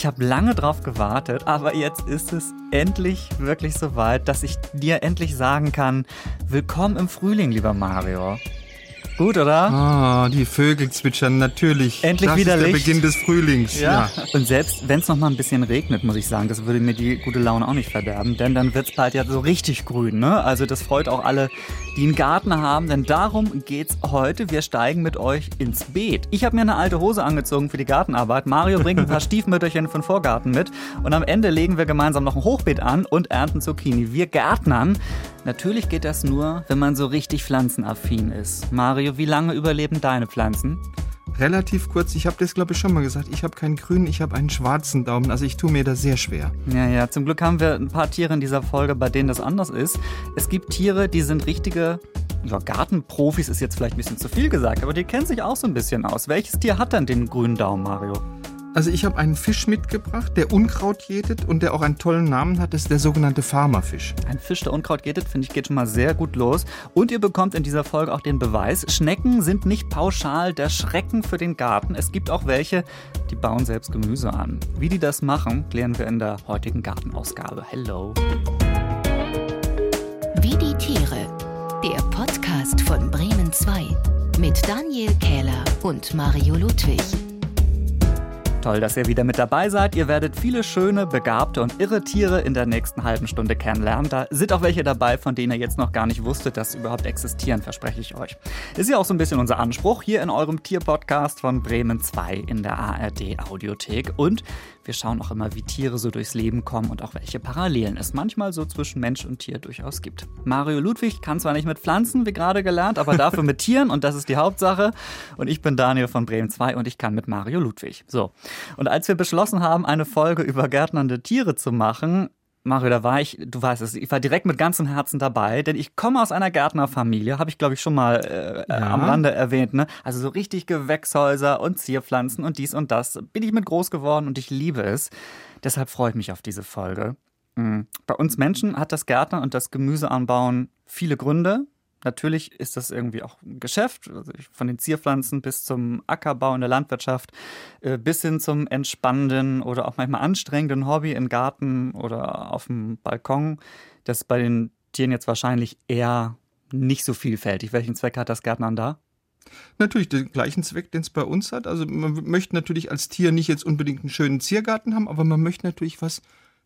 Ich habe lange drauf gewartet, aber jetzt ist es endlich wirklich soweit, dass ich dir endlich sagen kann, willkommen im Frühling, lieber Mario. Gut, oder? Ah, die Vögel zwitschern natürlich. Endlich das wieder ist der Licht. Beginn des Frühlings. Ja. Und selbst wenn es noch mal ein bisschen regnet, muss ich sagen, das würde mir die gute Laune auch nicht verderben, denn dann wird es bald ja so richtig grün, ne? Also das freut auch alle, die einen Garten haben, denn darum geht's heute. Wir steigen mit euch ins Beet. Ich habe mir eine alte Hose angezogen für die Gartenarbeit. Mario bringt ein paar Stiefmütterchen für den Vorgarten mit und am Ende legen wir gemeinsam noch ein Hochbeet an und ernten Zucchini. Wir Gärtnern. Natürlich geht das nur, wenn man so richtig pflanzenaffin ist. Mario, wie lange überleben deine Pflanzen? Relativ kurz, ich habe das glaube ich schon mal gesagt, ich habe keinen grünen, ich habe einen schwarzen Daumen, also ich tue mir das sehr schwer. Ja, ja, zum Glück haben wir ein paar Tiere in dieser Folge, bei denen das anders ist. Es gibt Tiere, die sind richtige ja, Gartenprofis, ist jetzt vielleicht ein bisschen zu viel gesagt, aber die kennen sich auch so ein bisschen aus. Welches Tier hat denn den grünen Daumen, Mario? Also ich habe einen Fisch mitgebracht, der Unkraut jätet und der auch einen tollen Namen hat, das ist der sogenannte Farmerfisch. Ein Fisch, der Unkraut geht, finde ich, geht schon mal sehr gut los. Und ihr bekommt in dieser Folge auch den Beweis, Schnecken sind nicht pauschal der Schrecken für den Garten. Es gibt auch welche, die bauen selbst Gemüse an. Wie die das machen, klären wir in der heutigen Gartenausgabe. Hello. Wie die Tiere. Der Podcast von Bremen 2 mit Daniel Kähler und Mario Ludwig. Toll, dass ihr wieder mit dabei seid. Ihr werdet viele schöne, begabte und irre Tiere in der nächsten halben Stunde kennenlernen. Da sind auch welche dabei, von denen ihr jetzt noch gar nicht wusstet, dass sie überhaupt existieren, verspreche ich euch. Ist ja auch so ein bisschen unser Anspruch hier in eurem Tierpodcast von Bremen 2 in der ARD Audiothek. Und wir schauen auch immer, wie Tiere so durchs Leben kommen und auch welche Parallelen es manchmal so zwischen Mensch und Tier durchaus gibt. Mario Ludwig kann zwar nicht mit Pflanzen, wie gerade gelernt, aber dafür mit Tieren und das ist die Hauptsache. Und ich bin Daniel von Bremen 2 und ich kann mit Mario Ludwig. So. Und als wir beschlossen haben, eine Folge über gärtnernde Tiere zu machen, Mario, da war ich, du weißt es, ich war direkt mit ganzem Herzen dabei, denn ich komme aus einer Gärtnerfamilie, habe ich glaube ich schon mal äh, Ja. am Rande erwähnt, ne? Also so richtig Gewächshäuser und Zierpflanzen und dies und das. Bin ich mit groß geworden und ich liebe es. Deshalb freue ich mich auf diese Folge. Mhm. Bei uns Menschen hat das Gärtnern und das Gemüseanbauen viele Gründe. Natürlich ist das irgendwie auch ein Geschäft, also von den Zierpflanzen bis zum Ackerbau in der Landwirtschaft, äh, bis hin zum entspannenden oder auch manchmal anstrengenden Hobby im Garten oder auf dem Balkon. Das ist bei den Tieren jetzt wahrscheinlich eher nicht so vielfältig. Welchen Zweck hat das Gärtnern da? Natürlich den gleichen Zweck, den es bei uns hat. Also man möchte natürlich als Tier nicht jetzt unbedingt einen schönen Ziergarten haben, aber man möchte natürlich was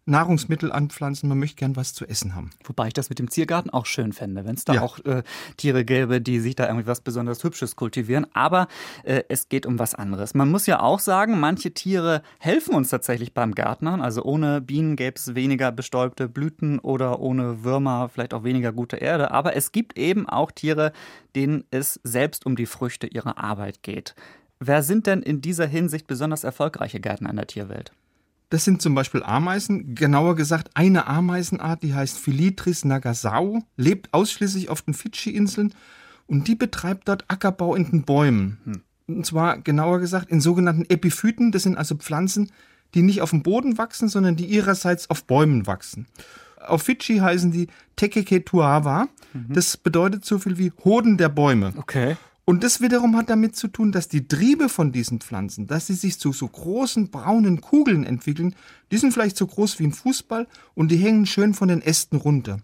Nahrungsmittel anpflanzen, man möchte gern was zu essen haben. Wobei ich das mit dem Ziergarten auch schön fände, wenn es da Ja. auch äh, Tiere gäbe, die sich da irgendwie was besonders Hübsches kultivieren. Aber äh, es geht um was anderes. Man muss ja auch sagen, manche Tiere helfen uns tatsächlich beim Gärtnern. Also ohne Bienen gäbe es weniger bestäubte Blüten oder ohne Würmer vielleicht auch weniger gute Erde. Aber es gibt eben auch Tiere, denen es selbst um die Früchte ihrer Arbeit geht. Wer sind denn in dieser Hinsicht besonders erfolgreiche Gärtner in der Tierwelt? Das sind zum Beispiel Ameisen, genauer gesagt eine Ameisenart, die heißt Philitris nagasau, lebt ausschließlich auf den Fidschi-Inseln und die betreibt dort Ackerbau in den Bäumen. Und zwar genauer gesagt in sogenannten Epiphyten, das sind also Pflanzen, die nicht auf dem Boden wachsen, sondern die ihrerseits auf Bäumen wachsen. Auf Fidschi heißen die Tekeketuawa, das bedeutet so viel wie Hoden der Bäume. Okay. Und das wiederum hat damit zu tun, dass die Triebe von diesen Pflanzen, dass sie sich zu so großen braunen Kugeln entwickeln, die sind vielleicht so groß wie ein Fußball und die hängen schön von den Ästen runter.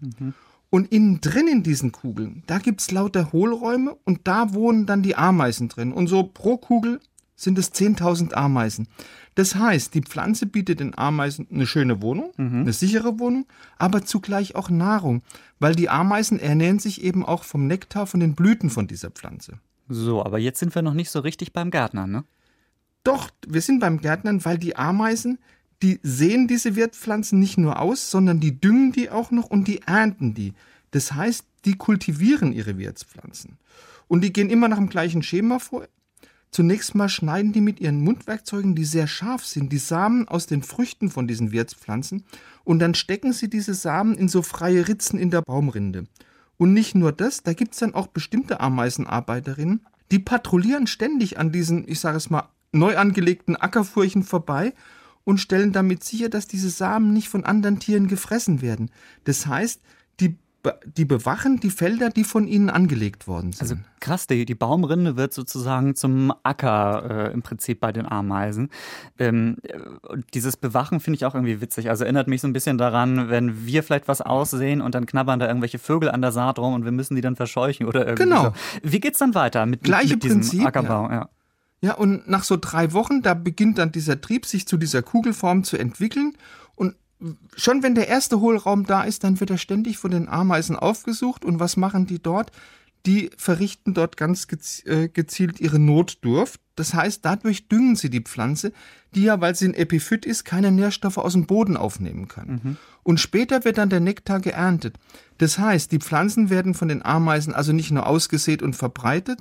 Und innen drin in diesen Kugeln, da gibt's lauter Hohlräume und da wohnen dann die Ameisen drin. Und so pro Kugel sind es 10.000 Ameisen. Das heißt, die Pflanze bietet den Ameisen eine schöne Wohnung, eine sichere Wohnung, aber zugleich auch Nahrung, weil die Ameisen ernähren sich eben auch vom Nektar von den Blüten von dieser Pflanze. So, aber jetzt sind wir noch nicht so richtig beim Gärtner, ne? Doch, wir sind beim Gärtnern, weil die Ameisen, die sehen diese Wirtpflanzen nicht nur aus, sondern die düngen die auch noch und die ernten die. Das heißt, die kultivieren ihre Wirtspflanzen. Und die gehen immer nach dem gleichen Schema vor. Zunächst mal schneiden die mit ihren Mundwerkzeugen, die sehr scharf sind, die Samen aus den Früchten von diesen Wirtspflanzen und dann stecken sie diese Samen in so freie Ritzen in der Baumrinde. Und nicht nur das, da gibt's dann auch bestimmte Ameisenarbeiterinnen, die patrouillieren ständig an diesen, ich sage es mal, neu angelegten Ackerfurchen vorbei und stellen damit sicher, dass diese Samen nicht von anderen Tieren gefressen werden. Das heißt, die die bewachen die Felder, die von ihnen angelegt worden sind. Also krass, die, die Baumrinde wird sozusagen zum Acker äh, im Prinzip bei den Ameisen. Ähm, dieses Bewachen finde ich auch irgendwie witzig. Also erinnert mich so ein bisschen daran, wenn wir vielleicht was aussehen und dann knabbern da irgendwelche Vögel an der Saat rum und wir müssen die dann verscheuchen oder irgendwie Genau. so. Wie geht's dann weiter mit, Gleiche mit diesem Prinzip, Ackerbau? Ja. Ja, und nach so drei Wochen, da beginnt dann dieser Trieb, sich zu dieser Kugelform zu entwickeln. Schon wenn der erste Hohlraum da ist, dann wird er ständig von den Ameisen aufgesucht. Und was machen die dort? Die verrichten dort ganz äh, gezielt ihre Notdurft. Das heißt, dadurch düngen sie die Pflanze, die ja, weil sie ein Epiphyt ist, keine Nährstoffe aus dem Boden aufnehmen kann. Und später wird dann der Nektar geerntet. Das heißt, die Pflanzen werden von den Ameisen also nicht nur ausgesät und verbreitet,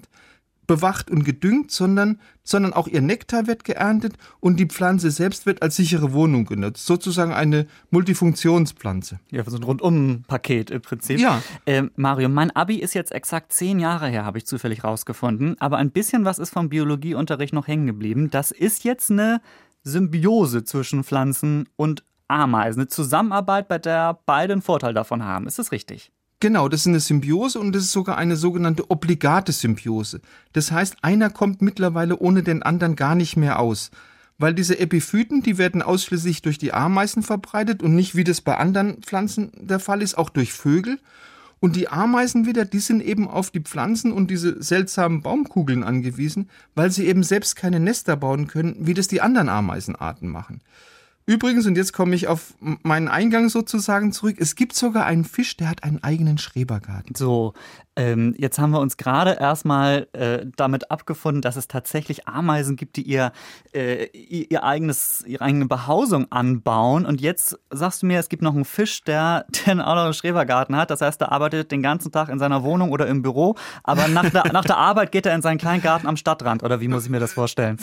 bewacht und gedüngt, sondern, sondern auch ihr Nektar wird geerntet und die Pflanze selbst wird als sichere Wohnung genutzt. Sozusagen eine Multifunktionspflanze. Ja, so ein Rundum-Paket im Prinzip. Ja. Ähm, Mario, mein Abi ist jetzt exakt zehn Jahre her, habe ich zufällig rausgefunden. Aber ein bisschen was ist vom Biologieunterricht noch hängen geblieben. Das ist jetzt eine Symbiose zwischen Pflanzen und Ameisen. Eine Zusammenarbeit, bei der beide einen Vorteil davon haben. Ist das richtig? Genau, das ist eine Symbiose und das ist sogar eine sogenannte obligate Symbiose. Das heißt, einer kommt mittlerweile ohne den anderen gar nicht mehr aus. Weil diese Epiphyten, die werden ausschließlich durch die Ameisen verbreitet und nicht, wie das bei anderen Pflanzen der Fall ist, auch durch Vögel. Und die Ameisen wieder, die sind eben auf die Pflanzen und diese seltsamen Baumkugeln angewiesen, weil sie eben selbst keine Nester bauen können, wie das die anderen Ameisenarten machen. Übrigens, und jetzt komme ich auf meinen Eingang sozusagen zurück, es gibt sogar einen Fisch, der hat einen eigenen Schrebergarten. So, ähm, jetzt haben wir uns gerade erstmal äh, damit abgefunden, dass es tatsächlich Ameisen gibt, die ihr, äh, ihr, eigenes, ihre eigene Behausung anbauen. Und jetzt sagst du mir, es gibt noch einen Fisch, der, der auch noch einen Schrebergarten hat. Das heißt, er arbeitet den ganzen Tag in seiner Wohnung oder im Büro, aber nach der, nach der Arbeit geht er in seinen kleinen Garten am Stadtrand. Oder wie muss ich mir das vorstellen?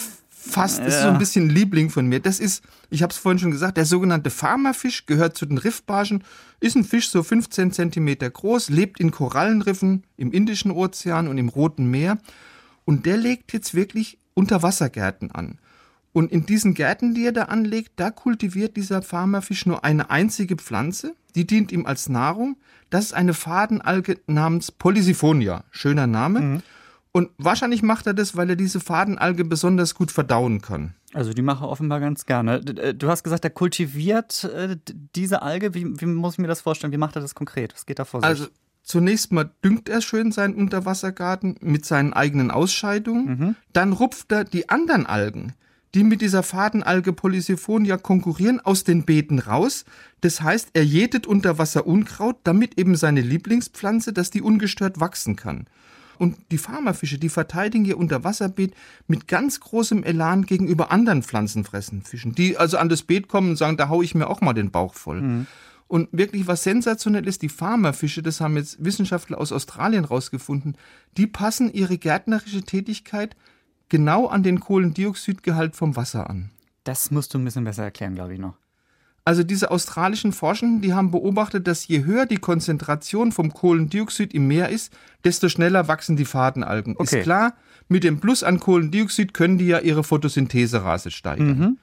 Fast, das ist so ein bisschen Liebling von mir. Das ist, ich habe es vorhin schon gesagt, der sogenannte Farmerfisch gehört zu den Riffbarschen, ist ein Fisch so 15 Zentimeter groß, lebt in Korallenriffen im Indischen Ozean und im Roten Meer. Und der legt jetzt wirklich Unterwassergärten an. Und in diesen Gärten, die er da anlegt, da kultiviert dieser Farmerfisch nur eine einzige Pflanze, die dient ihm als Nahrung. Das ist eine Fadenalge namens Polysiphonia. Schöner Name. Und wahrscheinlich macht er das, weil er diese Fadenalge besonders gut verdauen kann. Also die mache offenbar ganz gerne. Äh, Du hast gesagt, er kultiviert äh, diese Alge. Wie, wie muss ich mir das vorstellen? Wie macht er das konkret? Was geht da vor sich? Also zunächst mal düngt er schön seinen Unterwassergarten mit seinen eigenen Ausscheidungen. Dann rupft er die anderen Algen, die mit dieser Fadenalge Polysiphonia konkurrieren, aus den Beeten raus. Das heißt, er jätet Unterwasser Unkraut, damit eben seine Lieblingspflanze, dass die ungestört wachsen kann. Und die Farmerfische, die verteidigen ihr Unterwasserbeet mit ganz großem Elan gegenüber anderen pflanzenfressenden Fischen, die also an das Beet kommen und sagen, da hau ich mir auch mal den Bauch voll. Und wirklich was sensationell ist, die Farmerfische, das haben jetzt Wissenschaftler aus Australien rausgefunden, die passen ihre gärtnerische Tätigkeit genau an den Kohlendioxidgehalt vom Wasser an. das musst du ein bisschen besser erklären, glaube ich noch. Also diese australischen Forschenden, die haben beobachtet, dass je höher die Konzentration vom Kohlendioxid im Meer ist, desto schneller wachsen die Fadenalgen. Okay. Ist klar, mit dem Plus an Kohlendioxid können die ja ihre Photosyntheserate steigern.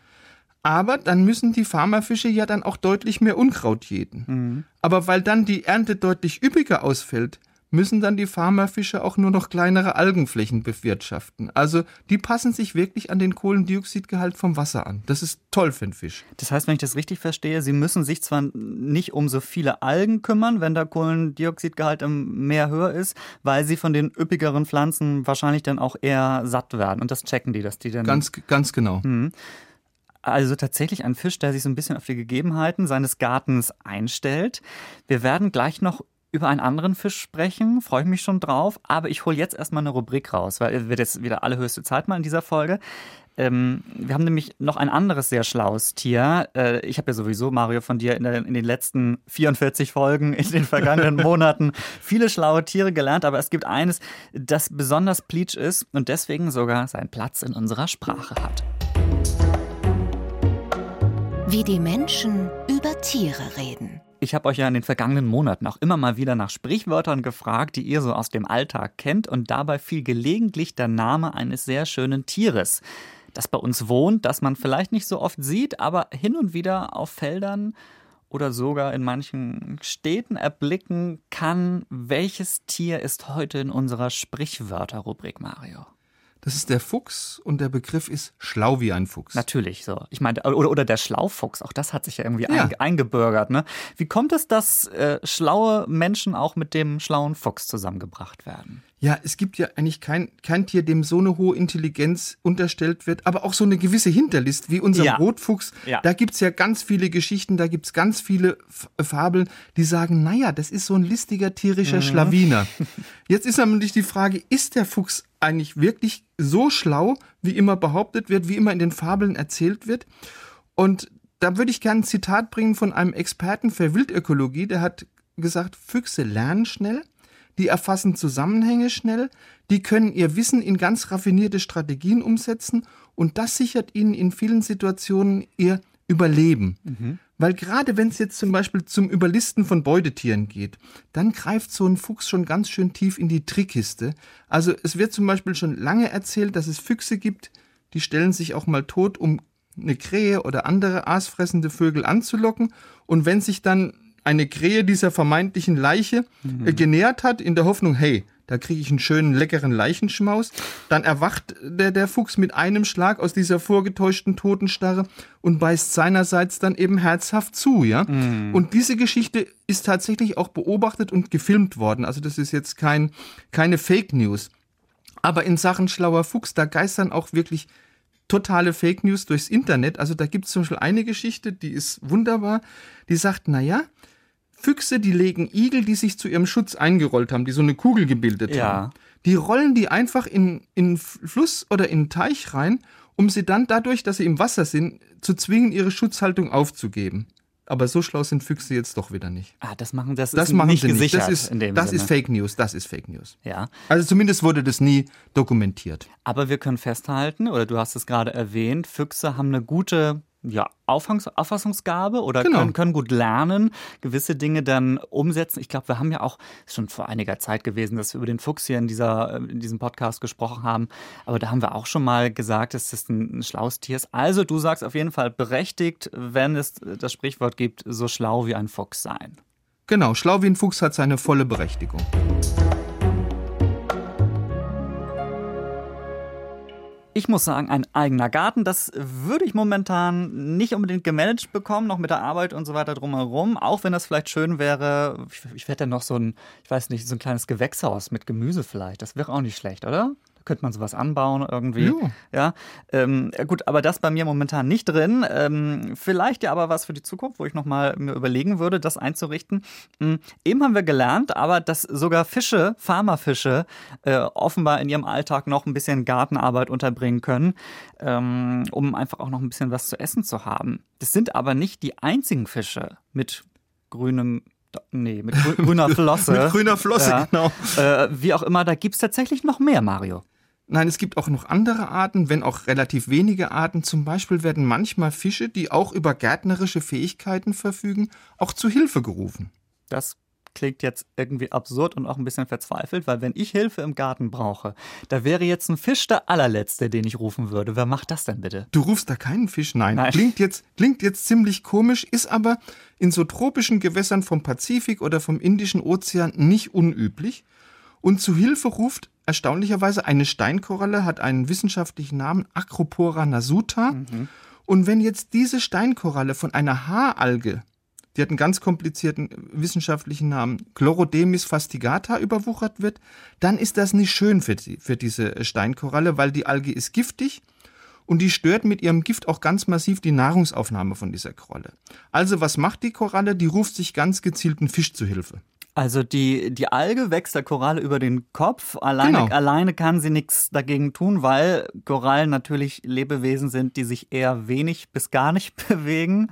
Aber dann müssen die Farmerfische ja dann auch deutlich mehr Unkraut jäten. Aber weil dann die Ernte deutlich üppiger ausfällt, müssen dann die Farmerfische auch nur noch kleinere Algenflächen bewirtschaften. Also die passen sich wirklich an den Kohlendioxidgehalt vom Wasser an. Das ist toll für einen Fisch. Das heißt, wenn ich das richtig verstehe, sie müssen sich zwar nicht um so viele Algen kümmern, wenn der Kohlendioxidgehalt im Meer höher ist, weil sie von den üppigeren Pflanzen wahrscheinlich dann auch eher satt werden. Und das checken die, dass die dann. Ganz, ganz genau. Also tatsächlich ein Fisch, der sich so ein bisschen auf die Gegebenheiten seines Gartens einstellt. Wir werden gleich noch über einen anderen Fisch sprechen, freue ich mich schon drauf, aber ich hole jetzt erstmal eine Rubrik raus, weil es wird jetzt wieder allerhöchste Zeit mal in dieser Folge. Ähm, wir haben nämlich noch ein anderes sehr schlaues Tier. Äh, ich habe ja sowieso, Mario, von dir in, der, in den letzten 44 Folgen in den vergangenen Monaten viele schlaue Tiere gelernt, aber es gibt eines, das besonders pleatsch ist und deswegen sogar seinen Platz in unserer Sprache hat. Wie die Menschen über Tiere reden. Ich habe euch ja in den vergangenen Monaten auch immer mal wieder nach Sprichwörtern gefragt, die ihr so aus dem Alltag kennt, und dabei fiel gelegentlich der Name eines sehr schönen Tieres, das bei uns wohnt, das man vielleicht nicht so oft sieht, aber hin und wieder auf Feldern oder sogar in manchen Städten erblicken kann. Welches Tier ist heute in unserer Sprichwörterrubrik, Mario? Das ist der Fuchs und der Begriff ist schlau wie ein Fuchs. Natürlich so. Ich meine, oder, oder der Schlaufuchs, auch das hat sich ja irgendwie ja. eingebürgert. Ne? Wie kommt es, dass äh, schlaue Menschen auch mit dem schlauen Fuchs zusammengebracht werden? Ja, es gibt ja eigentlich kein, kein Tier, dem so eine hohe Intelligenz unterstellt wird, aber auch so eine gewisse Hinterlist, wie unser ja. Rotfuchs. Ja. Da gibt's ja ganz viele Geschichten, da gibt's ganz viele F Fabeln, die sagen, naja, das ist so ein listiger tierischer mhm. Schlawiner. Jetzt ist nämlich die Frage, ist der Fuchs eigentlich wirklich so schlau, wie immer behauptet wird, wie immer in den Fabeln erzählt wird? Und da würde ich gerne ein Zitat bringen von einem Experten für Wildökologie, der hat gesagt, Füchse lernen schnell die erfassen Zusammenhänge schnell, die können ihr Wissen in ganz raffinierte Strategien umsetzen und das sichert ihnen in vielen Situationen ihr Überleben. Mhm. Weil gerade wenn es jetzt zum Beispiel zum Überlisten von Beutetieren geht, dann greift so ein Fuchs schon ganz schön tief in die Trickkiste. Also es wird zum Beispiel schon lange erzählt, dass es Füchse gibt, die stellen sich auch mal tot, um eine Krähe oder andere aasfressende Vögel anzulocken. Und wenn sich dann eine Krähe dieser vermeintlichen Leiche äh, mhm. genährt hat, in der Hoffnung, hey, da kriege ich einen schönen, leckeren Leichenschmaus. Dann erwacht der, der Fuchs mit einem Schlag aus dieser vorgetäuschten Totenstarre und beißt seinerseits dann eben herzhaft zu, ja. Mhm. Und diese Geschichte ist tatsächlich auch beobachtet und gefilmt worden. Also das ist jetzt kein, keine Fake News. Aber in Sachen schlauer Fuchs, da geistern auch wirklich totale Fake News durchs Internet. Also da gibt es zum Beispiel eine Geschichte, die ist wunderbar. Die sagt, naja, Füchse, die legen Igel, die sich zu ihrem Schutz eingerollt haben, die so eine Kugel gebildet ja. haben. Die rollen die einfach in, in Fluss oder in Teich rein, um sie dann dadurch, dass sie im Wasser sind, zu zwingen, ihre Schutzhaltung aufzugeben. Aber so schlau sind Füchse jetzt doch wieder nicht. Ah, das machen das, das ist machen nicht sie gesichert. Nicht. Das, ist, das ist Fake News. Das ist Fake News. Ja. Also zumindest wurde das nie dokumentiert. Aber wir können festhalten, oder du hast es gerade erwähnt, Füchse haben eine gute ja, Auffangs Auffassungsgabe oder genau. können, können gut lernen, gewisse Dinge dann umsetzen. Ich glaube, wir haben ja auch schon vor einiger Zeit gewesen, dass wir über den Fuchs hier in, dieser, in diesem Podcast gesprochen haben. Aber da haben wir auch schon mal gesagt, dass das ein, ein schlaues Tier ist. Also du sagst auf jeden Fall berechtigt, wenn es das Sprichwort gibt, so schlau wie ein Fuchs sein. Genau, schlau wie ein Fuchs hat seine volle Berechtigung. Ich muss sagen, ein eigener Garten, das würde ich momentan nicht unbedingt gemanagt bekommen, noch mit der Arbeit und so weiter drumherum. Auch wenn das vielleicht schön wäre, ich, ich hätte noch so ein, ich weiß nicht, so ein kleines Gewächshaus mit Gemüse vielleicht. Das wäre auch nicht schlecht, oder? Könnte man sowas anbauen irgendwie. Jo. Ja, ähm, gut, aber das bei mir momentan nicht drin. Ähm, vielleicht ja aber was für die Zukunft, wo ich nochmal mir überlegen würde, das einzurichten. Ähm, eben haben wir gelernt, aber dass sogar Fische, Farmerfische, äh, offenbar in ihrem Alltag noch ein bisschen Gartenarbeit unterbringen können, ähm, um einfach auch noch ein bisschen was zu essen zu haben. Das sind aber nicht die einzigen Fische mit grünem Nee, mit grüner Flosse. mit grüner Flosse, ja. genau. Äh, wie auch immer, da gibt es tatsächlich noch mehr, Mario. Nein, es gibt auch noch andere Arten, wenn auch relativ wenige Arten. Zum Beispiel werden manchmal Fische, die auch über gärtnerische Fähigkeiten verfügen, auch zu Hilfe gerufen. Das klingt jetzt irgendwie absurd und auch ein bisschen verzweifelt, weil wenn ich Hilfe im Garten brauche, da wäre jetzt ein Fisch der allerletzte, den ich rufen würde. Wer macht das denn bitte? Du rufst da keinen Fisch? Nein. Nein. Klingt, jetzt, klingt jetzt ziemlich komisch, ist aber in so tropischen Gewässern vom Pazifik oder vom Indischen Ozean nicht unüblich. Und zu Hilfe ruft erstaunlicherweise eine Steinkoralle, hat einen wissenschaftlichen Namen, Acropora nasuta. Mhm. Und wenn jetzt diese Steinkoralle von einer Haaralge, die hat einen ganz komplizierten wissenschaftlichen Namen, Chlorodemis fastigata überwuchert wird, dann ist das nicht schön für, die, für diese Steinkoralle, weil die Alge ist giftig und die stört mit ihrem Gift auch ganz massiv die Nahrungsaufnahme von dieser Koralle. Also was macht die Koralle? Die ruft sich ganz gezielten Fisch zu Hilfe. Also die, die Alge wächst der Koralle über den Kopf. Alleine, genau. alleine kann sie nichts dagegen tun, weil Korallen natürlich Lebewesen sind, die sich eher wenig bis gar nicht bewegen.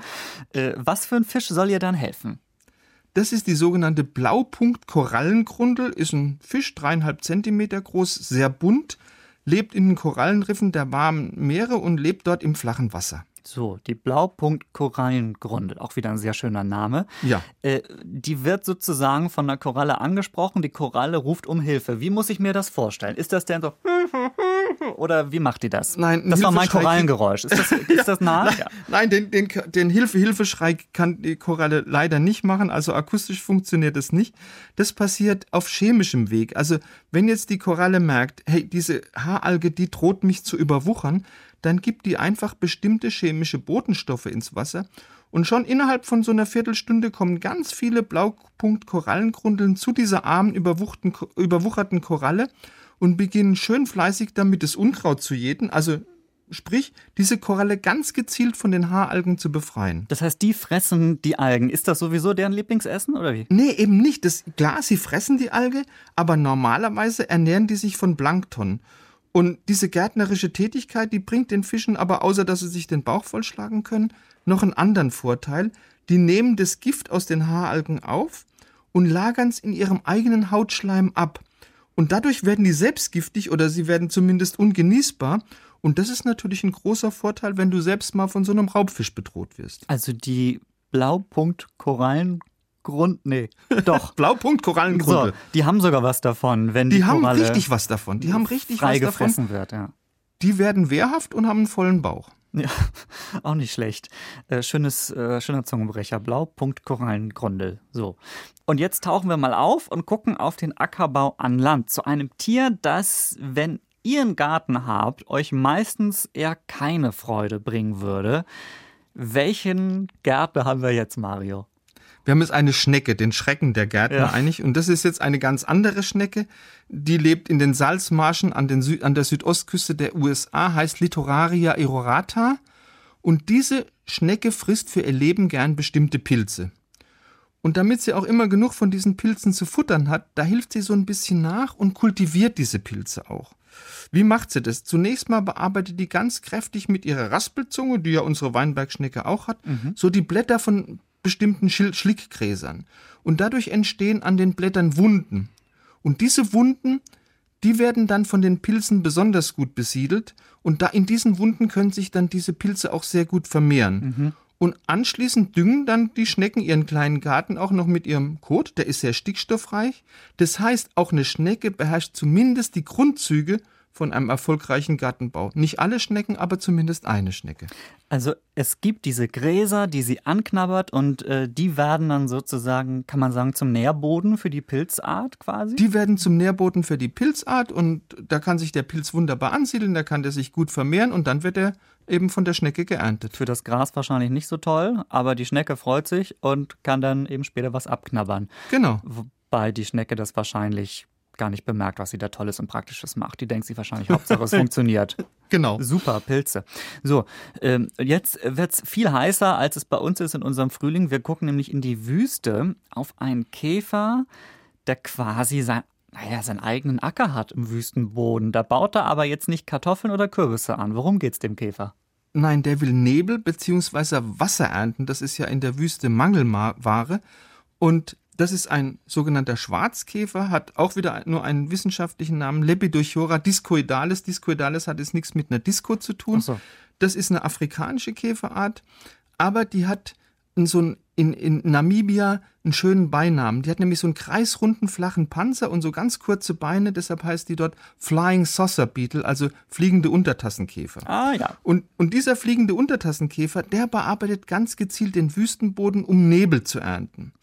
Äh, was für ein Fisch soll ihr dann helfen? Das ist die sogenannte Blaupunkt-Korallengrundel, ist ein Fisch, dreieinhalb Zentimeter groß, sehr bunt, lebt in den Korallenriffen der warmen Meere und lebt dort im flachen Wasser. So, die Blaupunkt-Korallengrundel, auch wieder ein sehr schöner Name. Ja. Äh, die wird sozusagen von der Koralle angesprochen. Die Koralle ruft um Hilfe. Wie muss ich mir das vorstellen? Ist das denn so Oder wie macht die das? Nein, ein das war mein Korallengeräusch. Ist das, ist das nah? Nein, Ja. nein den, den, den Hilfe-Hilfeschrei kann die Koralle leider nicht machen, also akustisch funktioniert das nicht. Das passiert auf chemischem Weg. Also wenn jetzt die Koralle merkt, hey, diese Haaralge, die droht mich zu überwuchern, dann gibt die einfach bestimmte chemische Botenstoffe ins Wasser und schon innerhalb von so einer Viertelstunde kommen ganz viele Blaupunkt-Korallengrundeln zu dieser armen, überwucherten Koralle und beginnen schön fleißig damit, das Unkraut zu jäten, also sprich, diese Koralle ganz gezielt von den Haaralgen zu befreien. Das heißt, die fressen die Algen. Ist das sowieso deren Lieblingsessen oder wie? Nee, eben nicht. Das, klar, sie fressen die Alge, aber normalerweise ernähren die sich von Plankton. Und diese gärtnerische Tätigkeit, die bringt den Fischen aber, außer dass sie sich den Bauch vollschlagen können, noch einen anderen Vorteil. Die nehmen das Gift aus den Haaralgen auf und lagern es in ihrem eigenen Hautschleim ab. Und dadurch werden die selbst giftig oder sie werden zumindest ungenießbar. Und das ist natürlich ein großer Vorteil, wenn du selbst mal von so einem Raubfisch bedroht wirst. Also die Blaupunkt-Korallengrund. Nee, doch. Blaupunkt So, Korallengrunde. die haben sogar was davon, wenn die, Die haben Koralle richtig was davon. Die haben richtig was davon. freigefressen wird, ja. Die werden wehrhaft und haben einen vollen Bauch. Ja, auch nicht schlecht. Äh, schönes, äh, schöner Zungenbrecher. Blaupunkt Korallengrundel. So. Und jetzt tauchen wir mal auf und gucken auf den Ackerbau an Land. Zu einem Tier, das, wenn ihr einen Garten habt, euch meistens eher keine Freude bringen würde. Welchen Gärtner haben wir jetzt, Mario? Wir haben jetzt eine Schnecke, den Schrecken der Gärtner Ja. eigentlich. Und das ist jetzt eine ganz andere Schnecke. Die lebt in den Salzmarschen an, den Sü an der Südostküste der USA, heißt Littoraria aerorata. Und diese Schnecke frisst für ihr Leben gern bestimmte Pilze. Und damit sie auch immer genug von diesen Pilzen zu futtern hat, da hilft sie so ein bisschen nach und kultiviert diese Pilze auch. Wie macht sie das? Zunächst mal bearbeitet die ganz kräftig mit ihrer Raspelzunge, die ja unsere Weinbergschnecke auch hat, so die Blätter von bestimmten Schlickgräsern. Und dadurch entstehen an den Blättern Wunden. Und diese Wunden, die werden dann von den Pilzen besonders gut besiedelt. Und da in diesen Wunden können sich dann diese Pilze auch sehr gut vermehren. Und anschließend düngen dann die Schnecken ihren kleinen Garten auch noch mit ihrem Kot, der ist sehr stickstoffreich. Das heißt, auch eine Schnecke beherrscht zumindest die Grundzüge von einem erfolgreichen Gartenbau. Nicht alle Schnecken, aber zumindest eine Schnecke. Also es gibt diese Gräser, die sie anknabbert und äh, die werden dann sozusagen, kann man sagen, zum Nährboden für die Pilzart quasi? Die werden zum Nährboden für die Pilzart und da kann sich der Pilz wunderbar ansiedeln, da kann der sich gut vermehren und dann wird er eben von der Schnecke geerntet. Für das Gras wahrscheinlich nicht so toll, aber die Schnecke freut sich und kann dann eben später was abknabbern. Genau. Wobei die Schnecke das wahrscheinlich gar nicht bemerkt, was sie da Tolles und Praktisches macht. Die denkt sich wahrscheinlich, Hauptsache es funktioniert. Genau. Super, Pilze. So, ähm, jetzt wird's viel heißer, als es bei uns ist in unserem Frühling. Wir gucken nämlich in die Wüste auf einen Käfer, der quasi sein, naja, seinen eigenen Acker hat im Wüstenboden. Da baut er aber jetzt nicht Kartoffeln oder Kürbisse an. Worum geht's dem Käfer? Nein, der will Nebel bzw. Wasser ernten. Das ist ja in der Wüste Mangelware. Und das ist ein sogenannter Schwarzkäfer, hat auch wieder nur einen wissenschaftlichen Namen, Lepidorchora discoidalis. Discoidalis hat jetzt nichts mit einer Disco zu tun. So. Das ist eine afrikanische Käferart, aber die hat in so ein, in, in Namibia einen schönen Beinamen. Die hat nämlich so einen kreisrunden, flachen Panzer und so ganz kurze Beine, deshalb heißt die dort Flying Saucer Beetle, also fliegende Untertassenkäfer. Ah ja. Und, und dieser fliegende Untertassenkäfer, der bearbeitet ganz gezielt den Wüstenboden, um Nebel zu ernten.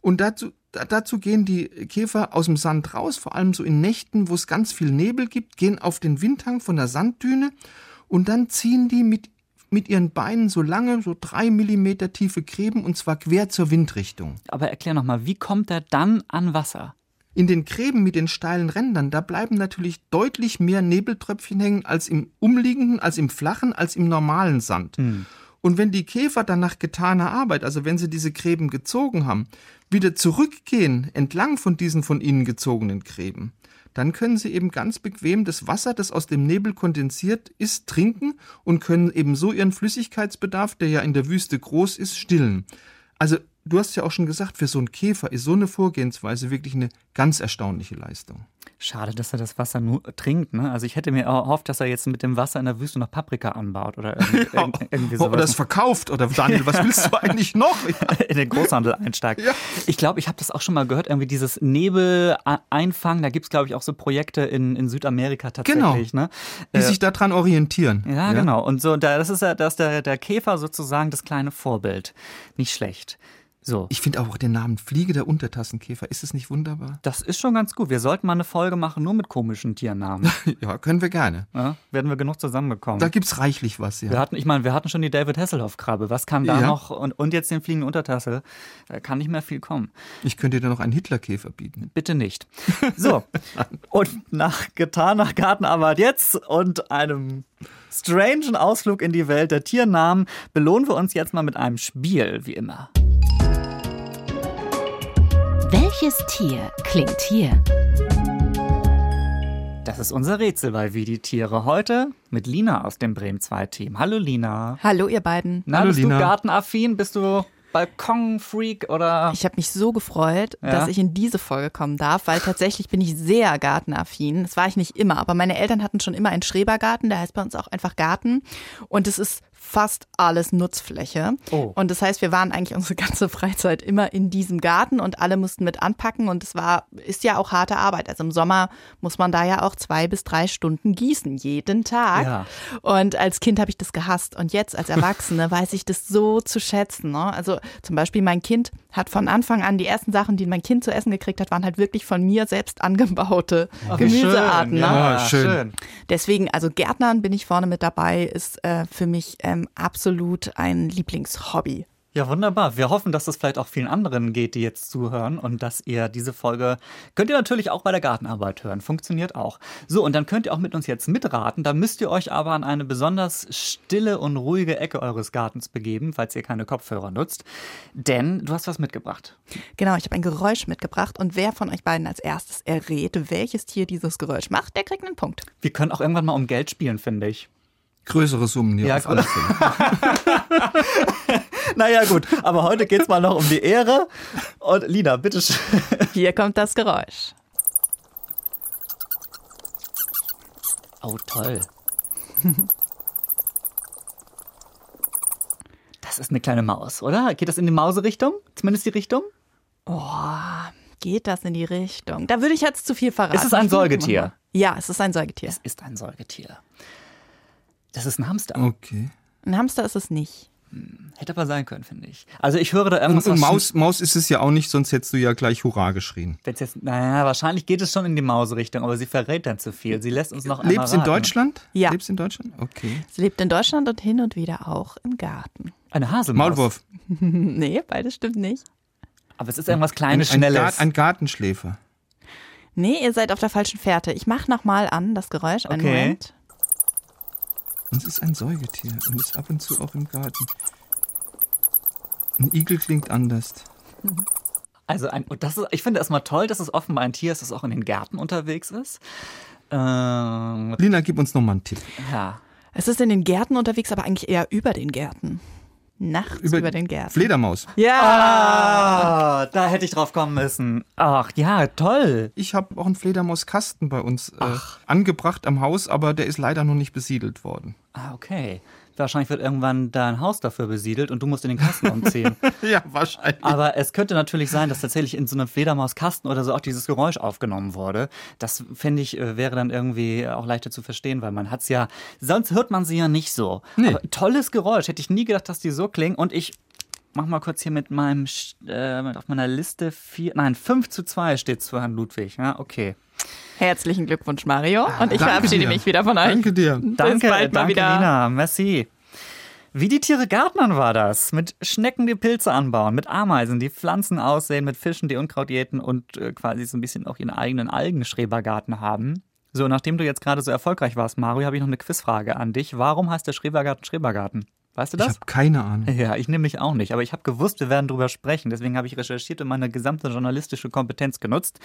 Und dazu, da- dazu gehen die Käfer aus dem Sand raus, vor allem so in Nächten, wo es ganz viel Nebel gibt, gehen auf den Windhang von der Sanddüne und dann ziehen die mit, mit ihren Beinen so lange, so drei Millimeter tiefe Gräben und zwar quer zur Windrichtung. Aber erklär nochmal, wie kommt er dann an Wasser? In den Gräben mit den steilen Rändern, da bleiben natürlich deutlich mehr Nebeltröpfchen hängen als im umliegenden, als im flachen, als im normalen Sand. Und wenn die Käfer dann nach getaner Arbeit, also wenn sie diese Gräben gezogen haben, wieder zurückgehen entlang von diesen von ihnen gezogenen Gräben, dann können sie eben ganz bequem das Wasser, das aus dem Nebel kondensiert ist, trinken und können eben so ihren Flüssigkeitsbedarf, der ja in der Wüste groß ist, stillen. Also du hast ja auch schon gesagt, für so einen Käfer ist so eine Vorgehensweise wirklich eine ganz erstaunliche Leistung. Schade, dass er das Wasser nur trinkt. Ne? Also ich hätte mir erhofft, dass er jetzt mit dem Wasser in der Wüste noch Paprika anbaut oder irgendwie, ja, irgendwie sowas. Oder es verkauft oder Daniel, was willst du eigentlich noch? in den Großhandel einsteigt. Ja. Ich glaube, ich habe das auch schon mal gehört, irgendwie dieses Nebel einfangen. Da gibt es, glaube ich, auch so Projekte in, in Südamerika tatsächlich. Genau, ne? die äh, sich daran orientieren. Ja, ja, genau. Und so, da, das ist ja, das der, der Käfer sozusagen das kleine Vorbild. Nicht schlecht. So. Ich finde auch den Namen Fliege der Untertassenkäfer. Ist es nicht wunderbar? Das ist schon ganz gut. Wir sollten mal eine Folge machen, nur mit komischen Tiernamen. ja, können wir gerne. Ja, werden wir genug zusammenbekommen. Da gibt es reichlich was, ja. Wir hatten, ich meine, wir hatten schon die David Hasselhoff-Krabbe. Was kam da ja. noch? Und, und jetzt den fliegenden Untertasse. Da kann nicht mehr viel kommen. Ich könnte dir noch einen Hitlerkäfer bieten. Bitte nicht. So. und nach getaner Gartenarbeit jetzt und einem strangen Ausflug in die Welt der Tiernamen belohnen wir uns jetzt mal mit einem Spiel, wie immer. Welches Tier klingt hier? Das ist unser Rätsel bei Wie die Tiere. Heute mit Lina aus dem Bremen 2 Team. Hallo Lina. Hallo ihr beiden. Na, Hallo, bist Lina. du gartenaffin? Bist du Balkonfreak oder? Ich habe mich so gefreut, Ja. dass ich in diese Folge kommen darf, weil tatsächlich bin ich sehr gartenaffin. Das war ich nicht immer, aber meine Eltern hatten schon immer einen Schrebergarten, der heißt bei uns auch einfach Garten. Und es ist fast alles Nutzfläche. Oh. Und das heißt, wir waren eigentlich unsere ganze Freizeit immer in diesem Garten und alle mussten mit anpacken und es war, ist ja auch harte Arbeit. Also im Sommer muss man da ja auch zwei bis drei Stunden gießen, jeden Tag. Ja. Und als Kind habe ich das gehasst. Und jetzt als Erwachsene weiß ich das so zu schätzen. Ne? Also zum Beispiel mein Kind hat von Anfang an die ersten Sachen, die mein Kind zu essen gekriegt hat, waren halt wirklich von mir selbst angebaute Ach, wie schön. Gemüsearten. Ne? Ja, Ah, schön. schön. Deswegen, also Gärtnern bin ich vorne mit dabei, ist äh, für mich ähm, absolut ein Lieblingshobby. Ja, wunderbar. Wir hoffen, dass das vielleicht auch vielen anderen geht, die jetzt zuhören und dass ihr diese Folge könnt ihr natürlich auch bei der Gartenarbeit hören. Funktioniert auch. So, und dann könnt ihr auch mit uns jetzt mitraten. Da müsst ihr euch aber an eine besonders stille und ruhige Ecke eures Gartens begeben, falls ihr keine Kopfhörer nutzt. Denn du hast was mitgebracht. Genau, ich habe ein Geräusch mitgebracht und wer von euch beiden als erstes errät, welches Tier dieses Geräusch macht, der kriegt einen Punkt. Wir können auch irgendwann mal um Geld spielen, finde ich. Größere Summen hier Ja, auf alle Fälle. Naja, gut. Aber heute geht's mal noch um die Ehre. Und Lina, bitteschön. Hier kommt das Geräusch. Oh, toll. Das ist eine kleine Maus, oder? Geht das in die Mauserichtung? Zumindest die Richtung? Oh, geht das in die Richtung? Da würde ich jetzt zu viel verraten. Ist es ein Säugetier? Ja, es ist ein Säugetier. Es ist ein Säugetier. Das ist ein Hamster. Okay. Ein Hamster ist es nicht. Hätte aber sein können, finde ich. Also ich höre da Und, irgendwas. und was- Maus, Maus ist es ja auch nicht, sonst hättest du ja gleich Hurra geschrien. Wenn's jetzt, naja, wahrscheinlich geht es schon in die Mauserichtung, aber sie verrät dann zu viel. Sie lässt uns noch einmal Lebst in. Deutschland? Ja. Lebst in Deutschland? Okay. Sie lebt in Deutschland und hin und wieder auch im Garten. Eine Haselmaus. Maulwurf. Nee, beides stimmt nicht. Aber es ist irgendwas Ein, Kleines, ein, Schnelles. Gar- ein Gartenschläfer. Nee, ihr seid auf der falschen Fährte. Ich mach noch mal an, das Geräusch. Einen Okay. Moment. Und es ist ein Säugetier und ist ab und zu auch im Garten. Ein Igel klingt anders. Also ein, und das ist, ich finde erstmal toll, dass es offenbar ein Tier ist, das auch in den Gärten unterwegs ist. Ähm, Lina, gib uns noch mal einen Tipp. ja. Es ist in den Gärten unterwegs, aber eigentlich eher über den Gärten. Nachts über, den Gärten. Fledermaus. ja. Ah, da hätte ich drauf kommen müssen. Ach ja, toll. Ich habe auch einen Fledermauskasten bei uns äh, angebracht am Haus, aber der ist leider noch nicht besiedelt worden. Ah, okay. Wahrscheinlich wird irgendwann dein Haus dafür besiedelt und du musst in den Kasten umziehen. Ja, wahrscheinlich. Aber es könnte natürlich sein, dass tatsächlich in so einem Fledermauskasten oder so auch dieses Geräusch aufgenommen wurde. Das finde ich äh, wäre dann irgendwie auch leichter zu verstehen, weil man hat's ja, sonst hört man sie ja nicht so. Nee. Aber tolles Geräusch. Hätte ich nie gedacht, dass die so klingen. Und ich mach mal kurz hier mit meinem, äh, auf meiner Liste vier, nein, 5 zu 2 steht zu Herrn Ludwig. Ja, okay. Herzlichen Glückwunsch, Mario. Und ich Danke verabschiede dir. mich wieder von euch. Danke dir. Danke, bald mal danke wieder. Lina. Merci. Wie die Tiere Gärtnern war das. Mit Schnecken, die Pilze anbauen, mit Ameisen, die Pflanzen aussehen, mit Fischen, die Unkraut jäten und äh, quasi so ein bisschen auch ihren eigenen Algenschrebergarten haben. So, nachdem du jetzt gerade so erfolgreich warst, Mario, habe ich noch eine Quizfrage an dich. Warum heißt der Schrebergarten Schrebergarten? Weißt du Ich das? habe keine Ahnung. Ja, ich nämlich auch nicht. Aber ich habe gewusst, wir werden drüber sprechen. Deswegen habe ich recherchiert und meine gesamte journalistische Kompetenz genutzt.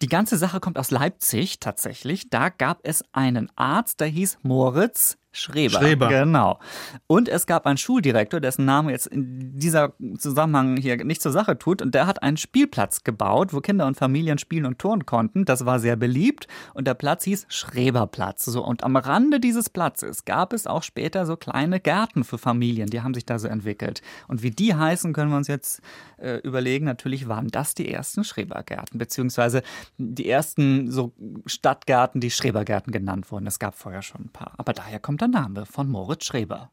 Die ganze Sache kommt aus Leipzig tatsächlich. Da gab es einen Arzt, der hieß Moritz Schreber. Schreber. Genau. Und es gab einen Schuldirektor, dessen Name jetzt in dieser Zusammenhang hier nicht zur Sache tut. Und der hat einen Spielplatz gebaut, wo Kinder und Familien spielen und turnen konnten. Das war sehr beliebt. Und der Platz hieß Schreberplatz. So, und am Rande dieses Platzes gab es auch später so kleine Gärten für Familien. Die haben sich da so entwickelt. Und wie die heißen, können wir uns jetzt äh, überlegen. Natürlich waren das die ersten Schrebergärten, beziehungsweise die ersten so Stadtgärten, die Schrebergärten genannt wurden. Es gab vorher schon ein paar. Aber daher kommt der Name von Moritz Schreber.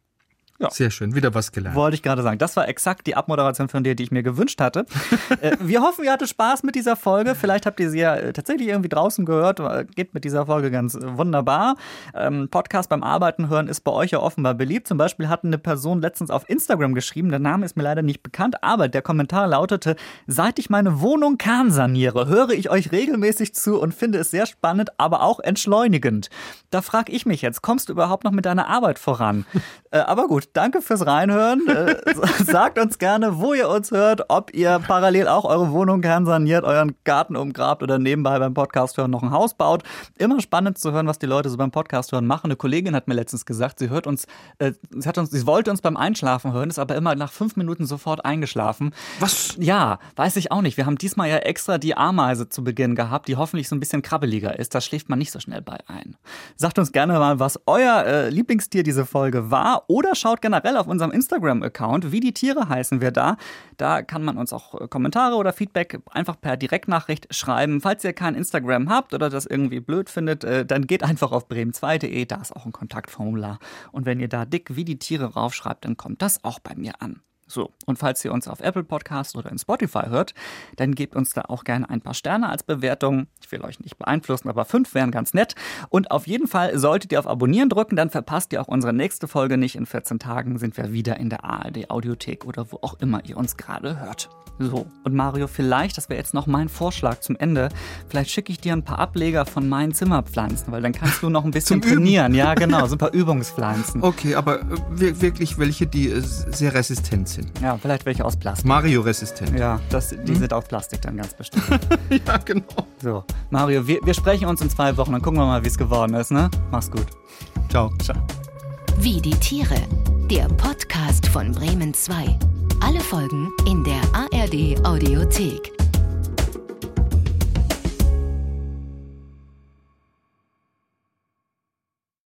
Ja. Sehr schön, wieder was gelernt. Wollte ich gerade sagen. Das war exakt die Abmoderation von dir, die ich mir gewünscht hatte. Äh, wir hoffen, ihr hattet Spaß mit dieser Folge. Vielleicht habt ihr sie ja äh, tatsächlich irgendwie draußen gehört. Äh, geht mit dieser Folge ganz wunderbar. Ähm, Podcast beim Arbeiten hören ist bei euch ja offenbar beliebt. Zum Beispiel hat eine Person letztens auf Instagram geschrieben, der Name ist mir leider nicht bekannt, aber der Kommentar lautete, seit ich meine Wohnung kernsaniere, höre ich euch regelmäßig zu und finde es sehr spannend, aber auch entschleunigend. Da frage ich mich jetzt, kommst du überhaupt noch mit deiner Arbeit voran? aber gut, danke fürs Reinhören. Äh, sagt uns gerne, wo ihr uns hört, ob ihr parallel auch eure Wohnung kernsaniert, euren Garten umgrabt oder nebenbei beim Podcast hören noch ein Haus baut. Immer spannend zu hören, was die Leute so beim Podcast hören machen. Eine Kollegin hat mir letztens gesagt, sie hört uns, äh, sie hat uns, sie wollte uns beim Einschlafen hören, ist aber immer nach fünf Minuten sofort eingeschlafen. Was? Ja, weiß ich auch nicht. Wir haben diesmal ja extra die Ameise zu Beginn gehabt, die hoffentlich so ein bisschen krabbeliger ist. Da schläft man nicht so schnell bei ein. Sagt uns gerne mal, was euer äh, Lieblingstier diese Folge war oder schaut generell auf unserem Instagram-Account. Wie die Tiere heißen wir da. Da kann man uns auch äh, Kommentare oder Feedback einfach per Direktnachricht schreiben. Falls ihr kein Instagram habt oder das irgendwie blöd findet, äh, dann geht einfach auf bremen2.de. Da ist auch ein Kontaktformular. Und wenn ihr da dick wie die Tiere raufschreibt, dann kommt das auch bei mir an. So, und falls ihr uns auf Apple Podcast oder in Spotify hört, dann gebt uns da auch gerne ein paar Sterne als Bewertung. Ich will euch nicht beeinflussen, aber fünf wären ganz nett. Und auf jeden Fall solltet ihr auf Abonnieren drücken, dann verpasst ihr auch unsere nächste Folge nicht. In 14 Tagen sind wir wieder in der ARD Audiothek oder wo auch immer ihr uns gerade hört. So, und Mario, vielleicht, das wäre jetzt noch mein Vorschlag zum Ende, vielleicht schicke ich dir ein paar Ableger von meinen Zimmerpflanzen, weil dann kannst du noch ein bisschen trainieren. Ja, genau, so ein paar Übungspflanzen. Okay, aber wirklich welche, die äh, sehr resistent sind. Ja, vielleicht welche aus Plastik. Mario-resistent. Ja, das, die hm? sind aus Plastik dann ganz bestimmt. ja, genau. So, Mario, wir, wir sprechen uns in zwei Wochen, dann gucken wir mal, wie es geworden ist, ne? Mach's gut. Ciao. Ciao. Wie die Tiere, der Podcast von Bremen 2. Alle Folgen in der ARD Audiothek.